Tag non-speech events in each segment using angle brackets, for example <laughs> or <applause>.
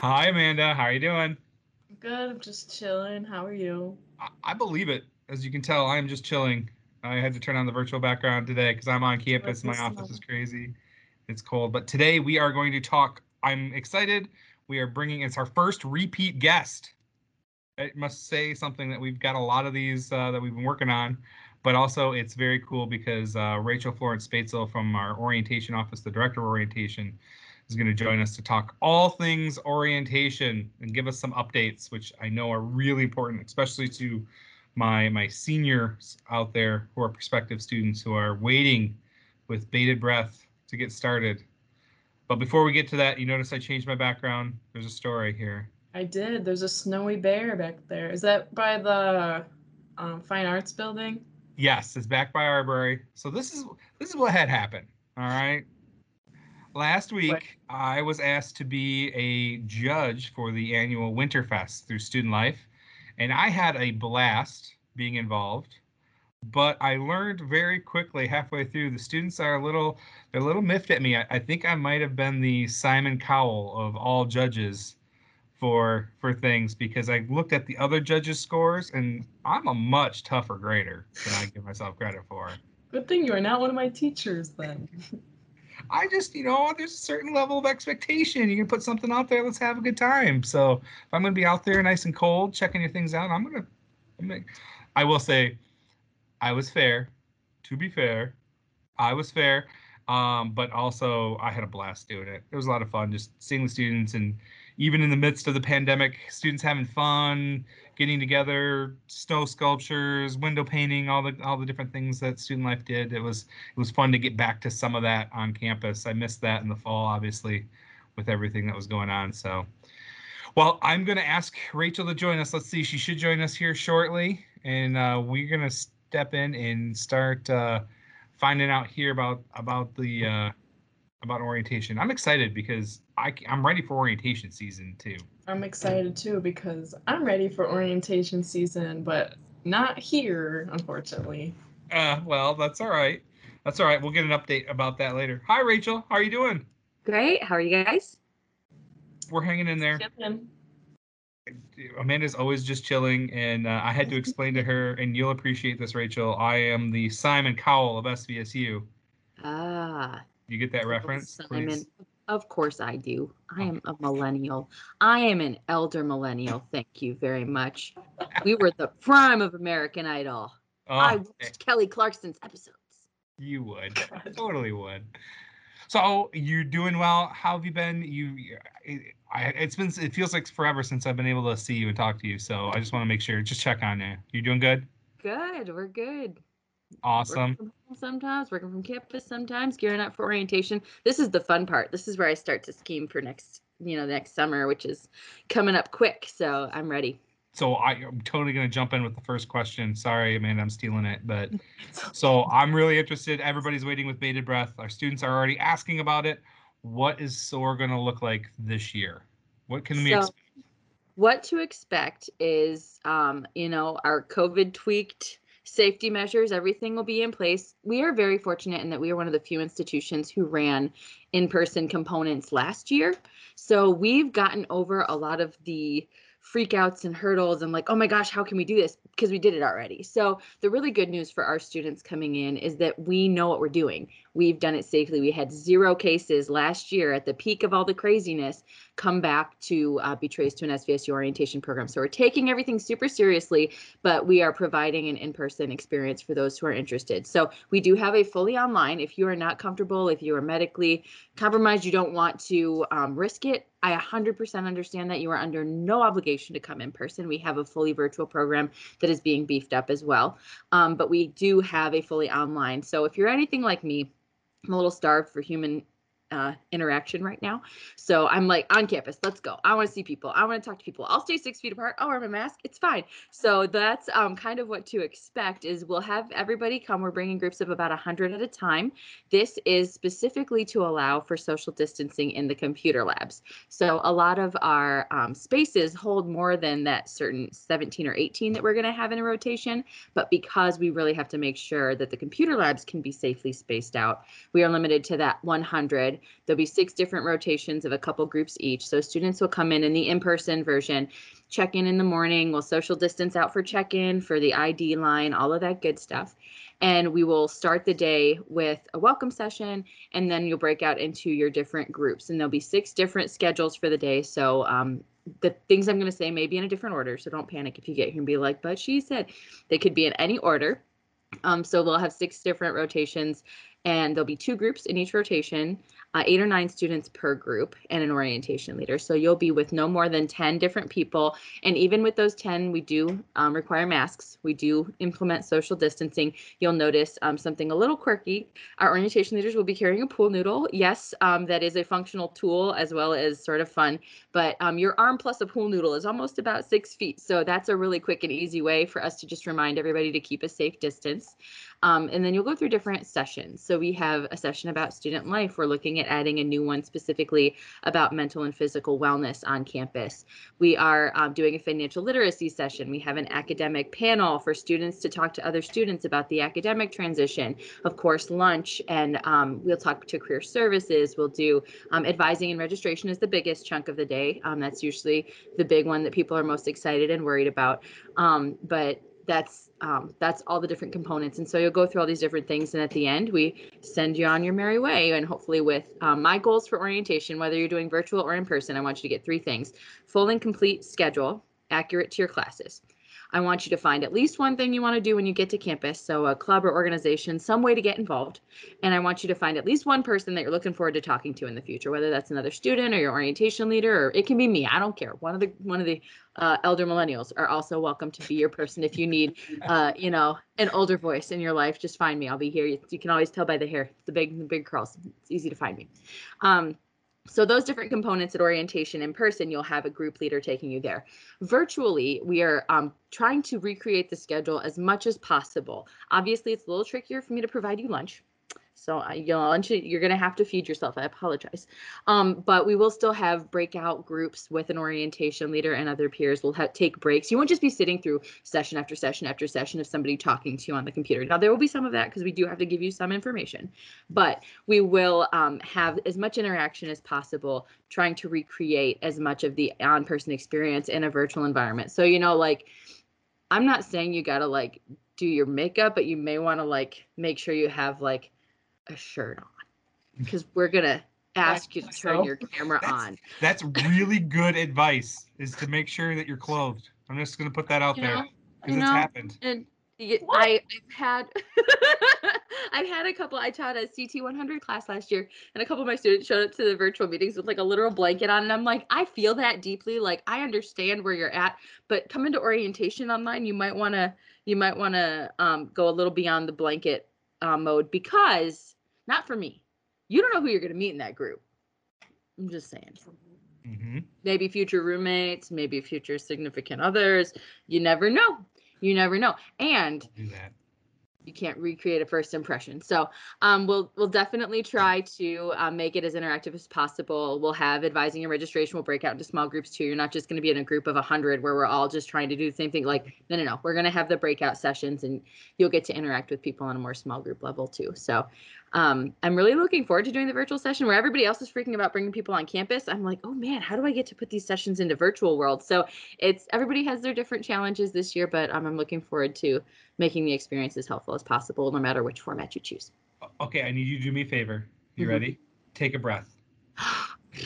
Hi, Amanda. How are you doing? Good. I'm just chilling. How are you? I, I believe it. As you can tell, I am just chilling. I had to turn on the virtual background today because I'm on campus. My office is crazy. It's cold. But today we are going to talk. I'm excited. We are bringing, it's our first repeat guest. I must say something that we've got a lot of these uh, that we've been working on, but also it's very cool because uh, Rachel Florence Spaetzel from our orientation office, the director of orientation, is going to join us to talk all things orientation and give us some updates, which I know are really important, especially to my my seniors out there who are prospective students who are waiting with bated breath to get started. But before we get to that, you notice I changed my background. There's a story here. I did. There's a snowy bear back there. Is that by the um, Fine Arts Building? Yes, it's back by Arbury. So this is this is what had happened. All right. Last week, what? I was asked to be a judge for the annual Winterfest through Student Life, and I had a blast being involved. But I learned very quickly halfway through the students are a little they're a little miffed at me. I, I think I might have been the Simon Cowell of all judges for for things because I looked at the other judges' scores and I'm a much tougher grader than I give myself credit for. Good thing you are not one of my teachers then. I just, you know, there's a certain level of expectation. You can put something out there, let's have a good time. So if I'm gonna be out there nice and cold, checking your things out, I'm gonna, I'm gonna I will say I was fair. To be fair, I was fair. Um, but also I had a blast doing it. It was a lot of fun just seeing the students and even in the midst of the pandemic, students having fun, getting together, snow sculptures, window painting, all the all the different things that student life did. It was it was fun to get back to some of that on campus. I missed that in the fall, obviously, with everything that was going on. So, well, I'm going to ask Rachel to join us. Let's see, she should join us here shortly, and uh, we're going to step in and start uh, finding out here about about the uh, about orientation. I'm excited because I, I'm ready for orientation season too. I'm excited too because I'm ready for orientation season, but not here, unfortunately. Uh, well, that's all right. That's all right. We'll get an update about that later. Hi, Rachel. How are you doing? Great. How are you guys? We're hanging in there. Amanda's always just chilling, and uh, I had to explain to her, and you'll appreciate this, Rachel. I am the Simon Cowell of SVSU. Ah. You get that reference? Simon. Please? Of course I do. I am a millennial. I am an elder millennial. Thank you very much. We were the prime of American Idol. Oh, I watched Kelly Clarkson's episodes. You would. <laughs> totally would. So you're doing well. How have you been? You, I, it's been. It feels like forever since I've been able to see you and talk to you. So I just want to make sure, just check on you. You're doing good? Good. We're good. Awesome. Sometimes working from campus, sometimes gearing up for orientation. This is the fun part. This is where I start to scheme for next, you know, next summer, which is coming up quick. So I'm ready. So I, am totally going to jump in with the first question. Sorry, Amanda, I'm stealing it, but <laughs> so I'm really interested. Everybody's waiting with bated breath. Our students are already asking about it. What is SOAR going to look like this year? What can we so, expect? What to expect is, um, you know, our COVID tweaked safety measures, everything will be in place. We are very fortunate in that we are one of the few institutions who ran in person components last year. So we've gotten over a lot of the freakouts and hurdles and like, oh my gosh, how can we do this? Because we did it already. So the really good news for our students coming in is that we know what we're doing. We've done it safely. We had zero cases last year at the peak of all the craziness come back to uh, be traced to an SVSU orientation program. So we're taking everything super seriously, but we are providing an in-person experience for those who are interested. So we do have a fully online. If you are not comfortable, if you are medically compromised, you don't want to um, risk it, I 100% understand that you are under no obligation to come in person. We have a fully virtual program that is being beefed up as well. Um, but we do have a fully online. So if you're anything like me, I'm a little starved for human uh, interaction right now. So I'm like on campus, let's go. I want to see people. I want to talk to people. I'll stay six feet apart. I'll wear my mask. It's fine. So that's um, kind of what to expect. Is we'll have everybody come. We're bringing groups of about hundred at a time. This is specifically to allow for social distancing in the computer labs. So a lot of our um, spaces hold more than that certain 17 or 18 that we're going to have in a rotation. But because we really have to make sure that the computer labs can be safely spaced out, we are limited to that 100 There'll be six different rotations of a couple groups each. So students will come in in the in-person version, check in in the morning, we'll social distance out for check-in, for the ID line, all of that good stuff. And we will start the day with a welcome session, and then you'll break out into your different groups. And there'll be six different schedules for the day. So um, the things I'm going to say may be in a different order. So don't panic if you get here and be like, but she said they could be in any order. Um, so we'll have six different rotations and there'll be two groups in each rotation uh, eight or nine students per group and an orientation leader. So you'll be with no more than 10 different people. And even with those 10, we do um, require masks. We do implement social distancing. You'll notice um, something a little quirky. Our orientation leaders will be carrying a pool noodle. Yes, um, that is a functional tool as well as sort of fun, but um, your arm plus a pool noodle is almost about six feet. So that's a really quick and easy way for us to just remind everybody to keep a safe distance. Um, and then you'll go through different sessions. So we have a session about student life. We're looking at adding a new one specifically about mental and physical wellness on campus. We are um, doing a financial literacy session. We have an academic panel for students to talk to other students about the academic transition. Of course, lunch, and um, we'll talk to career services. We'll do um, advising and registration is the biggest chunk of the day. Um, that's usually the big one that people are most excited and worried about. Um, but that's um, that's all the different components. And so you'll go through all these different things and at the end we send you on your merry way and hopefully with um, my goals for orientation whether you're doing virtual or in person i want you to get three things. Full and complete schedule accurate to your classes I want you to find at least one thing you want to do when you get to campus. So, a club or organization, some way to get involved. And I want you to find at least one person that you're looking forward to talking to in the future, whether that's another student or your orientation leader, or it can be me. I don't care. One of the one of the uh, elder millennials are also welcome to be your person if you need, uh, you know, an older voice in your life. Just find me. I'll be here. You, you can always tell by the hair, the big the big curls. It's easy to find me. Um, so those different components at orientation in person, you'll have a group leader taking you there. Virtually, we are um, trying to recreate the schedule as much as possible. Obviously, it's a little trickier for me to provide you lunch so I, you know, you're going to have to feed yourself. I apologize. Um, but we will still have breakout groups with an orientation leader and other peers. We'll have, take breaks. You won't just be sitting through session after session after session of somebody talking to you on the computer. Now there will be some of that because we do have to give you some information, but we will um, have as much interaction as possible, trying to recreate as much of the on-person experience in a virtual environment. So you know, like, I'm not saying you got to like do your makeup, but you may want to like make sure you have like a shirt on because we're gonna ask you to turn so, your <laughs> camera that's, on. That's really good advice. Is to make sure that you're clothed. I'm just gonna put that out you there because it's happened. And I, I've had <laughs> I've had a couple. I taught a CT 100 class last year, and a couple of my students showed up to the virtual meetings with like a literal blanket on, and I'm like, I feel that deeply. Like I understand where you're at, but coming to orientation online, you might want to you might want to um, go a little beyond the blanket uh, mode because not for me. You don't know who you're going to meet in that group. I'm just saying. Mm-hmm. Maybe future roommates, maybe future significant others. You never know. You never know. And you can't recreate a first impression. So um, we'll we'll definitely try to um, make it as interactive as possible. We'll have advising and registration. We'll break out into small groups too. You're not just going to be in a group of hundred where we're all just trying to do the same thing. Like no, no, no. We're going to have the breakout sessions, and you'll get to interact with people on a more small group level too. So um, I'm really looking forward to doing the virtual session where everybody else is freaking about bringing people on campus. I'm like, oh man, how do I get to put these sessions into virtual world? So it's everybody has their different challenges this year, but um, I'm looking forward to making the experience as helpful as possible, no matter which format you choose. Okay, I need you to do me a favor. You mm-hmm. ready? Take a breath.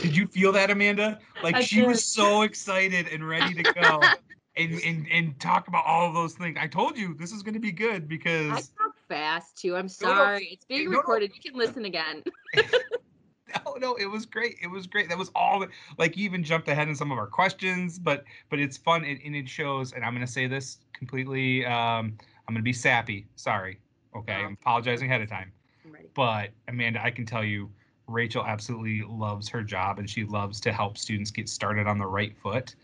Did you feel that, Amanda? Like I she did. was so excited and ready to go. <laughs> and, and and talk about all of those things. I told you this is going to be good because fast too. I'm sorry. No, no, it's being no, recorded. You can listen again. <laughs> no, no, it was great. It was great. That was all that, like you even jumped ahead in some of our questions, but but it's fun and, and it shows. And I'm going to say this completely. Um, I'm going to be sappy. Sorry. Okay, I'm apologizing ahead of time. But Amanda, I can tell you Rachel absolutely loves her job and she loves to help students get started on the right foot.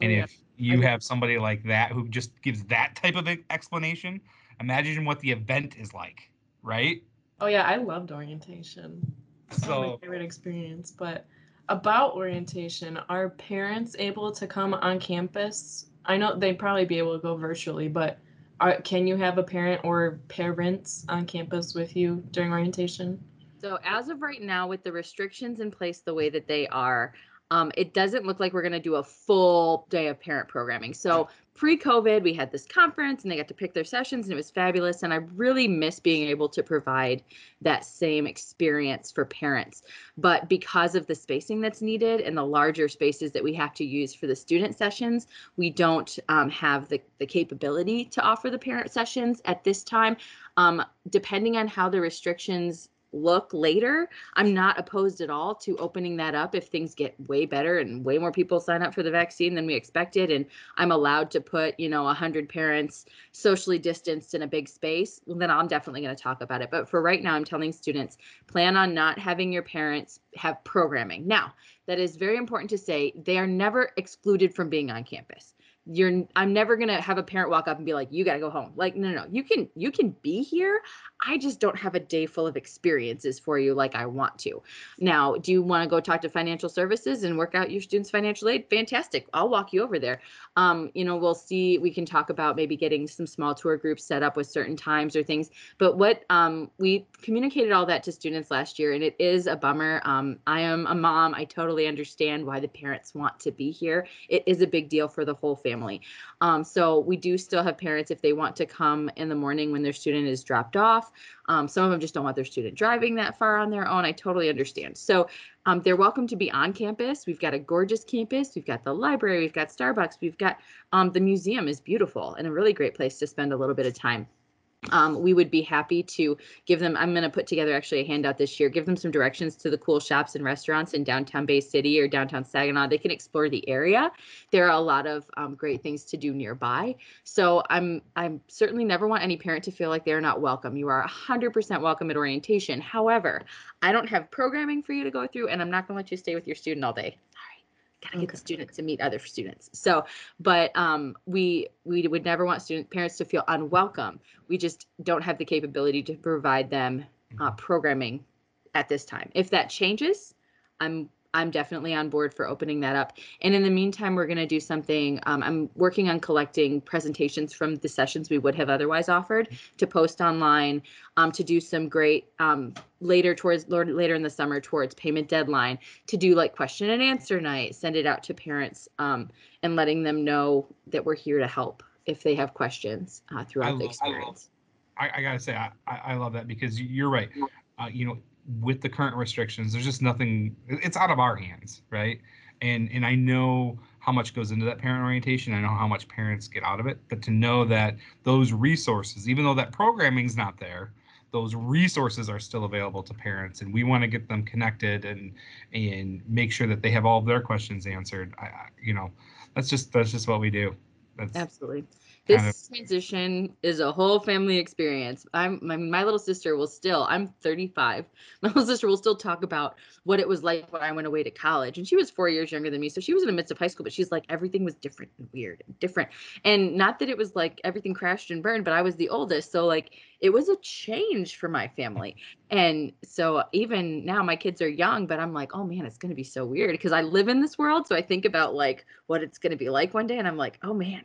And Oh, yeah. if you have somebody like that who just gives that type of explanation, imagine what the event is like, right? Oh yeah, I loved orientation. So my favorite experience. But about orientation, are parents able to come on campus? I know they'd probably be able to go virtually, but are, can you have a parent or parents on campus with you during orientation? So as of right now, with the restrictions in place the way that they are, um, it doesn't look like we're going to do a full day of parent programming. So pre-COVID, we had this conference and they got to pick their sessions and it was fabulous. And I really miss being able to provide that same experience for parents. But because of the spacing that's needed and the larger spaces that we have to use for the student sessions, we don't um, have the, the capability to offer the parent sessions at this time. Um, depending on how the restrictions look later, I'm not opposed at all to opening that up if things get way better and way more people sign up for the vaccine than we expected. And I'm allowed to put, you know, 100 parents socially distanced in a big space, then I'm definitely going to talk about it. But for right now, I'm telling students plan on not having your parents have programming. Now, that is very important to say they are never excluded from being on campus you're i'm never going to have a parent walk up and be like you got to go home like no no no you can you can be here i just don't have a day full of experiences for you like i want to. Now do you want to go talk to financial services and work out your students financial aid? Fantastic i'll walk you over there. Um, you know we'll see we can talk about maybe getting some small tour groups set up with certain times or things. But what um, we communicated all that to students last year and it is a bummer. Um, i am a mom i totally understand why the parents want to be here. It is a big deal for the whole family. Um, so we do still have parents if they want to come in the morning when their student is dropped off um, some of them just don't want their student driving that far on their own. I totally understand. So um, they're welcome to be on campus. We've got a gorgeous campus. We've got the library. We've got starbucks. We've got um, the museum is beautiful and a really great place to spend a little bit of time um, we would be happy to give them i'm going to put together actually a handout this year give them some directions to the cool shops and restaurants in downtown bay city or downtown saginaw. They can explore the area. There are a lot of um, great things to do nearby. So i'm i'm certainly never want any parent to feel like they're not welcome. You are 100% welcome at orientation. However i don't have programming for you to go through and i'm not going to let you stay with your student all day gotta get the Okay. student to meet other students. So but um, we we would never want student parents to feel unwelcome. We just don't have the capability to provide them uh, programming at this time. If that changes i'm i'm definitely on board for opening that up and in the meantime we're going to do something um, i'm working on collecting presentations from the sessions we would have otherwise offered to post online um, to do some great um, later towards later in the summer towards payment deadline to do like question and answer night send it out to parents um, and letting them know that we're here to help if they have questions uh, throughout the love- I love- experience I, I gotta say, I, I I love that because you're right. Uh, you know, with the current restrictions, there's just nothing. It's out of our hands, right? And and I know how much goes into that parent orientation. I know how much parents get out of it. But to know that those resources, even though that programming's not there, those resources are still available to parents, and we want to get them connected and and make sure that they have all of their questions answered. I, you know, that's just that's just what we do. That's Absolutely. Kind This transition is a whole family experience. I'm my, my little sister will still, I'm 35. <laughs> My little sister will still talk about what it was like when I went away to college. And she was four years younger than me. So she was in the midst of high school, but she's like, everything was different and weird and different. And not that it was like everything crashed and burned, but I was the oldest. So like it was a change for my family. And so even now my kids are young, but I'm like, oh man, it's gonna be so weird because I live in this world. So I think about like what it's gonna be like one day, and I'm like, oh man,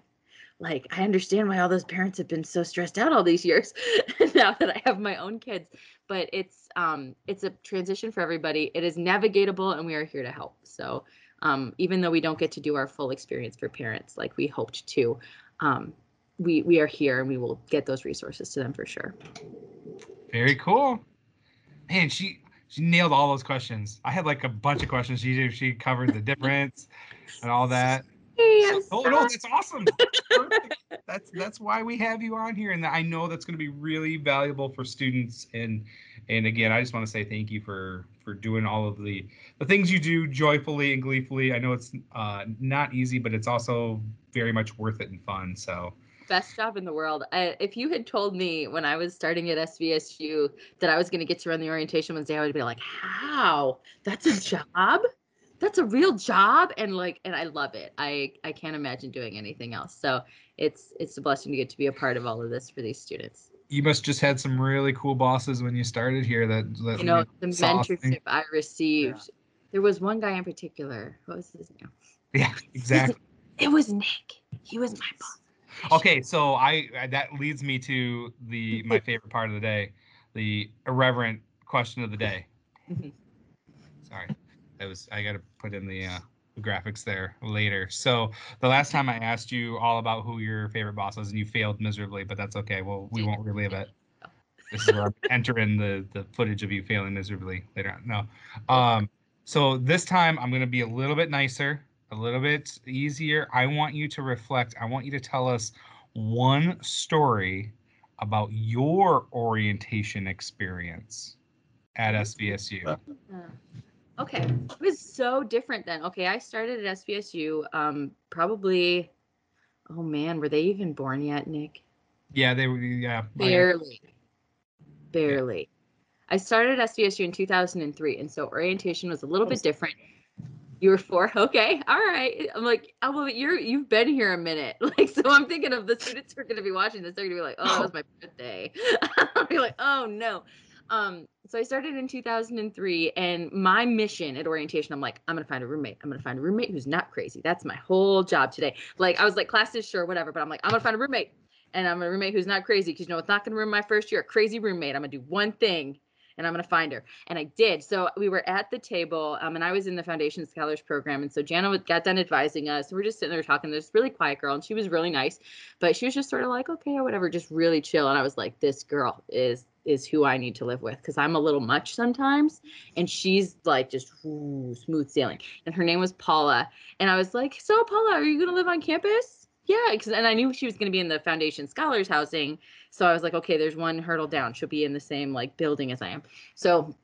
like I understand why all those parents have been so stressed out all these years <laughs> now that I have my own kids. But it's um it's a transition for everybody. It is navigatable and we are here to help. So um even though we don't get to do our full experience for parents like we hoped to, um we we are here and we will get those resources to them for sure. Very cool. Man, she she nailed all those questions. I had like a bunch of questions. She she covered the difference and all that. Hey, So- I'm oh no, that's awesome. That's that's why we have you on here, and I know that's going to be really valuable for students. And and again, I just want to say thank you for for doing all of the the things you do joyfully and gleefully. I know it's uh, not easy, but it's also very much worth it and fun. So best job in the world. I, if you had told me when I was starting at SVSU that I was going to get to run the orientation Wednesday, I would be like, "How? That's a job? That's a real job!" And like, and I love it. I I can't imagine doing anything else. So it's it's a blessing to get to be a part of all of this for these students. You must just had some really cool bosses when you started here. That, that You know, the things. mentorship I received. There was one guy in particular. What was his name? Yeah, <laughs> exactly. It was Nick. He was my boss. Okay, so I I- that leads me to the my favorite part of the day, the irreverent question of the day. <laughs> Sorry, that was I got to put in the uh, graphics there later. So the last time I asked you all about who your favorite boss was, and you failed miserably, but that's okay. Well, we won't relive it. This is where I'm entering the the footage of you failing miserably later on. No, um, so this time I'm gonna be a little bit nicer, a little bit easier. I want you to reflect. I want you to tell us one story about your orientation experience at SVSU. Okay, it was so different then. Okay, I started at SVSU um probably oh man, were they even born yet, Nick? Yeah, they were. Yeah, Barely. Barely. I started at SVSU in 2003 and so orientation was a little bit different. You were four, <laughs> okay, all right. I'm like, oh, well, you're you've been here a minute, <laughs> like, so I'm thinking of the <laughs> students who are going to be watching this. They're going to be like, oh, that was my birthday. I'll be like, oh no. Um, so I started in 2003, and my mission at orientation, I'm like, I'm gonna find a roommate. I'm gonna find a roommate who's not crazy. That's my whole job today. Like, I was like, classes, sure, whatever, but I'm like, I'm gonna find a roommate, and I'm a roommate who's not crazy because you know it's not gonna ruin my first year. A crazy roommate. I'm gonna do one thing, and I'm gonna find her. And I did. So we were at the table, um, and I was in the Foundation Scholars Program, and so Jana got done advising us. We're just sitting there talking. This really quiet girl, and she was really nice, but she was just sort of like, okay, or whatever, just really chill. And I was like, this girl is is who I need to live with because I'm a little much sometimes, and she's like just ooh, smooth sailing. And her name was Paula, and I was like, so Paula, are you gonna live on campus? Yeah, 'cause- and I knew she was gonna be in the Foundation Scholars housing, so I was like, okay, there's one hurdle down. She'll be in the same like building as I am. So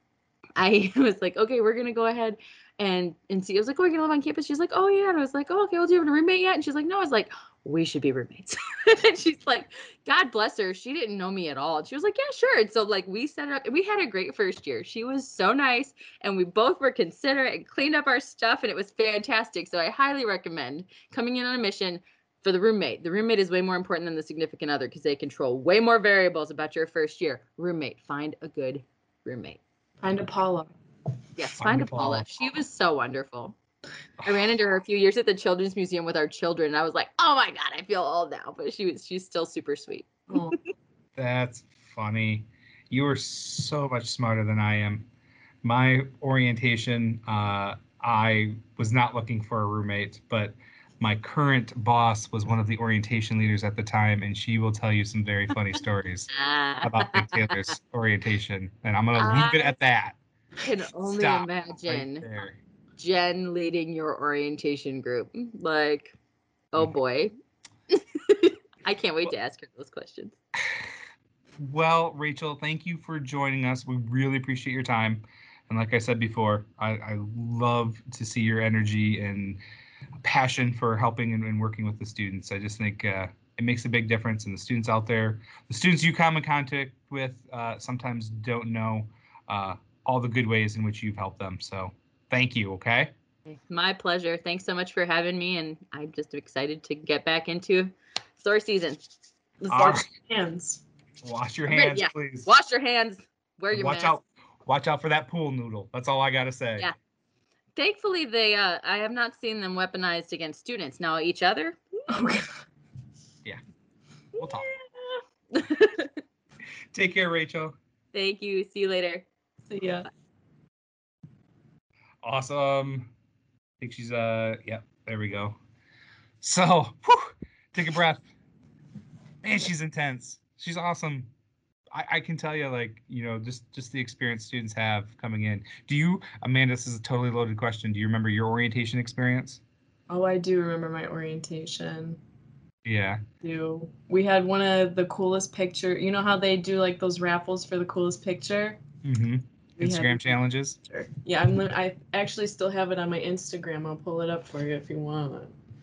I <laughs> was like, okay, we're gonna go ahead and and. I was like, oh, you're gonna live on campus. She's like, oh yeah. And I was like, oh, okay. Well, do you have a roommate yet? And she's like, no. I was like, we should be roommates. <laughs> and she's like, God bless her. She didn't know me at all. And she was like, yeah, sure. And so like we set it up and we had a great first year. She was so nice and we both were considerate and cleaned up our stuff and it was fantastic. So I highly recommend coming in on a mission for the roommate. The roommate is way more important than the significant other because they control way more variables about your first year. Roommate, find a good roommate. Find a Paula. Yes, Find find a a Paula. Paula. She was so wonderful. I ran into her a few years at the Children's Museum with our children, and I was like, "Oh my god, I feel old now." But she was she's still super sweet. Oh, <laughs> That's funny. You are so much smarter than I am. My orientation, uh, I was not looking for a roommate, but my current boss was one of the orientation leaders at the time, and she will tell you some very funny <laughs> stories about Big <laughs> Taylor's orientation. And I'm going to leave it at that. Can only Stop imagine there. Jen leading your orientation group. Like, oh Mhm. boy, I can't wait to ask her those questions. Well, Rachel, thank you for joining us. We really appreciate your time. And like I said before, I, I love to see your energy and passion for helping and, and working with the students. I just think uh, it makes a big difference. And the students out there, the students you come in contact with, uh, sometimes don't know uh, all the good ways in which you've helped them. So thank you. Okay. My pleasure. Thanks so much for having me, and I'm just excited to get back into SOAR season. Let's All go. right. hands. Wash your I'm ready, hands, yeah. please. Wash your hands. Wear your Watch mask. out. Watch out for that pool noodle. That's all I got to say. Yeah. Thankfully, they uh, I have not seen them weaponized against students. Now each other. yeah. We'll talk. <laughs> Take care, Rachel. Thank you. See you later. So, yeah. Awesome. I think she's uh yeah, there we go. So whew, take a breath. Man, she's intense. She's awesome. I, I can tell you, like, you know, just just the experience students have coming in. Do you, Amanda, this is a totally loaded question. Do you remember your orientation experience? Oh, I do remember my orientation. Yeah. Do we had one of the coolest picture? You know how they do like those raffles for the coolest picture? Mm-hmm. Instagram challenges. Sure. Yeah, I'm. I actually still have it on my Instagram. I'll pull it up for you if you want.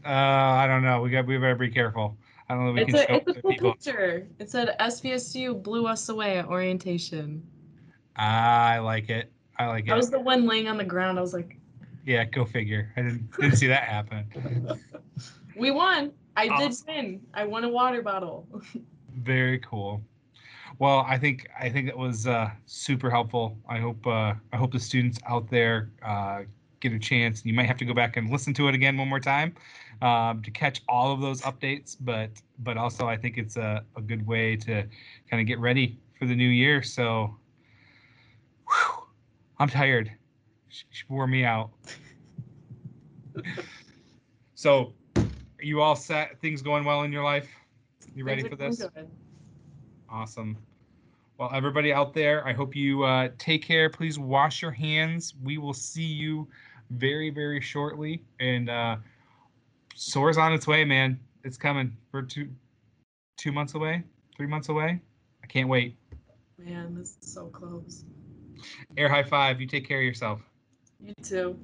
Uh, I don't know. We got we better be careful. I don't know. If we It's can a it's a cool people. picture. It said SVSU blew us away at orientation. I like it. I like it. I was the one laying on the ground. I was like, Yeah, go figure. I didn't didn't see that happen. <laughs> we won. I did Awesome. win. I won a water bottle. <laughs> Very cool. Well, I think I think it was uh, super helpful. I hope uh, I hope the students out there uh, get a chance. You might have to go back and listen to it again one more time um, to catch all of those updates. But but also I think it's a, a good way to kind of get ready for the new year. So whew, I'm tired. She, she wore me out. so are you all set? Things going well in your life? You ready for this? good. Awesome. Well, everybody out there, I hope you uh, take care. Please wash your hands. We will see you very, very shortly. And uh, SOAR's on its way, man. It's coming. We're two, two months away, three months away. I can't wait. Man, this is so close. Air high five. You take care of yourself. You too.